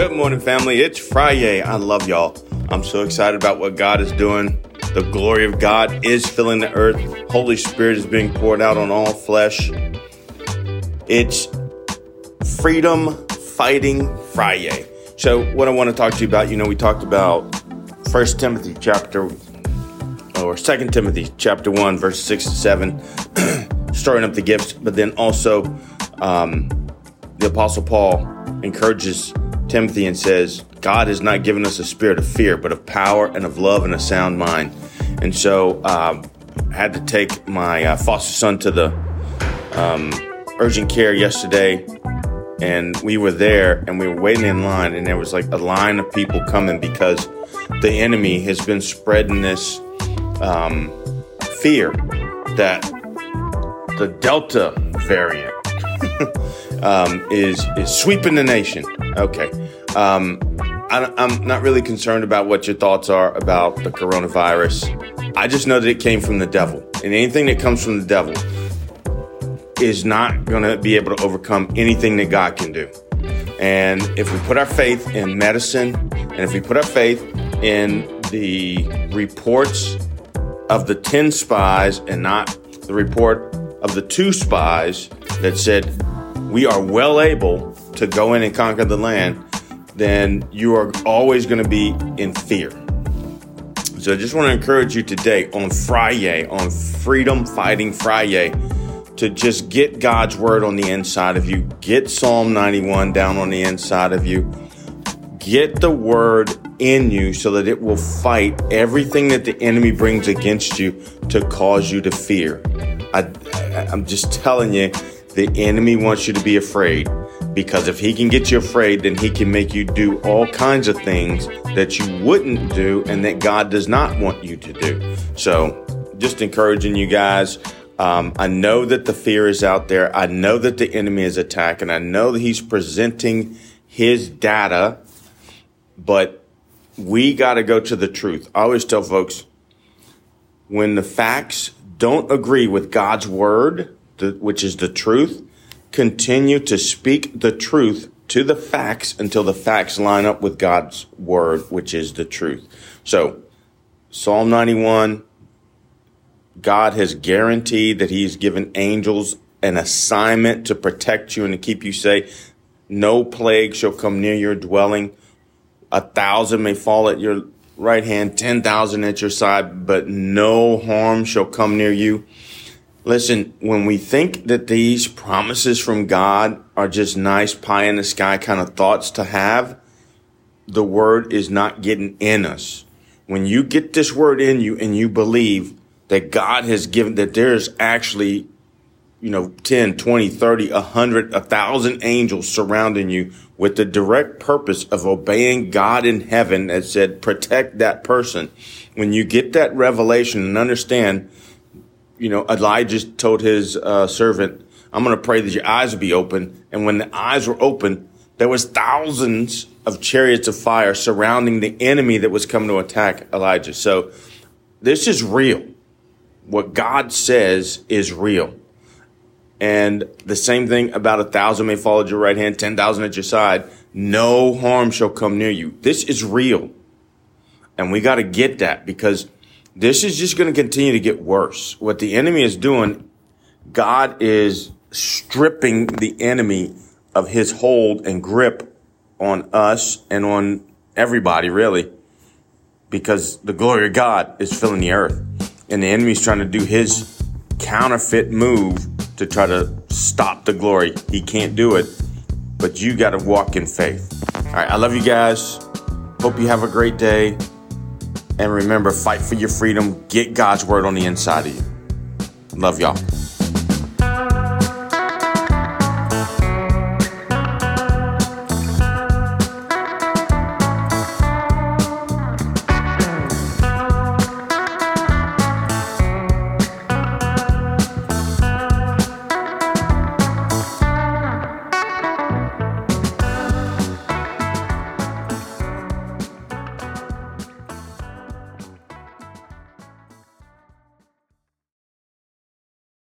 Good morning, family. It's Friday. I love y'all. I'm so excited about what God is doing. The glory of God is filling the earth. Holy Spirit is being poured out on all flesh. It's Freedom Fighting Friday. So, what I want to talk to you about, you know, we talked about First Timothy chapter or Second Timothy chapter one, verse six to seven, storing up the gifts, but then also um, the Apostle Paul encourages Timothy and says, God has not given us a spirit of fear, but of power and of love and a sound mind. And so um, I had to take my uh, foster son to the um, urgent care yesterday. And we were there and we were waiting in line, and there was like a line of people coming because the enemy has been spreading this um, fear that the Delta variant um, is is sweeping the nation. Okay, um, I, I'm not really concerned about what your thoughts are about the coronavirus. I just know that it came from the devil, and anything that comes from the devil is not going to be able to overcome anything that God can do. And if we put our faith in medicine, and if we put our faith in the reports of the 10 spies and not the report of the two spies that said, we are well able to go in and conquer the land, then you are always going to be in fear. So I just want to encourage you today on Friday, on Freedom Fighting Friday, to just get God's word on the inside of you. Get Psalm 91 down on the inside of you. Get the word in you so that it will fight everything that the enemy brings against you to cause you to fear. I, I'm just telling you, the enemy wants you to be afraid because if he can get you afraid, then he can make you do all kinds of things that you wouldn't do and that God does not want you to do. So, just encouraging you guys. Um, I know that the fear is out there. I know that the enemy is attacking. I know that he's presenting his data, but we got to go to the truth. I always tell folks when the facts don't agree with God's word, which is the truth, continue to speak the truth to the facts until the facts line up with God's word, which is the truth. So, Psalm 91, God has guaranteed that He's given angels an assignment to protect you and to keep you safe. No plague shall come near your dwelling. A thousand may fall at your right hand, 10,000 at your side, but no harm shall come near you. Listen, when we think that these promises from God are just nice pie in the sky kind of thoughts to have, the word is not getting in us. When you get this word in you and you believe that God has given, that there's actually, you know, 10, 20, 30, 100, 1,000 angels surrounding you with the direct purpose of obeying God in heaven that said, protect that person. When you get that revelation and understand you know, Elijah told his uh, servant, I'm going to pray that your eyes will be open. And when the eyes were open, there was thousands of chariots of fire surrounding the enemy that was coming to attack Elijah. So this is real. What God says is real. And the same thing about a thousand may fall at your right hand, 10,000 at your side. No harm shall come near you. This is real. And we got to get that because this is just going to continue to get worse. What the enemy is doing, God is stripping the enemy of his hold and grip on us and on everybody, really, because the glory of God is filling the earth. And the enemy's trying to do his counterfeit move to try to stop the glory. He can't do it, but you got to walk in faith. All right, I love you guys. Hope you have a great day. And remember, fight for your freedom. Get God's word on the inside of you. Love y'all.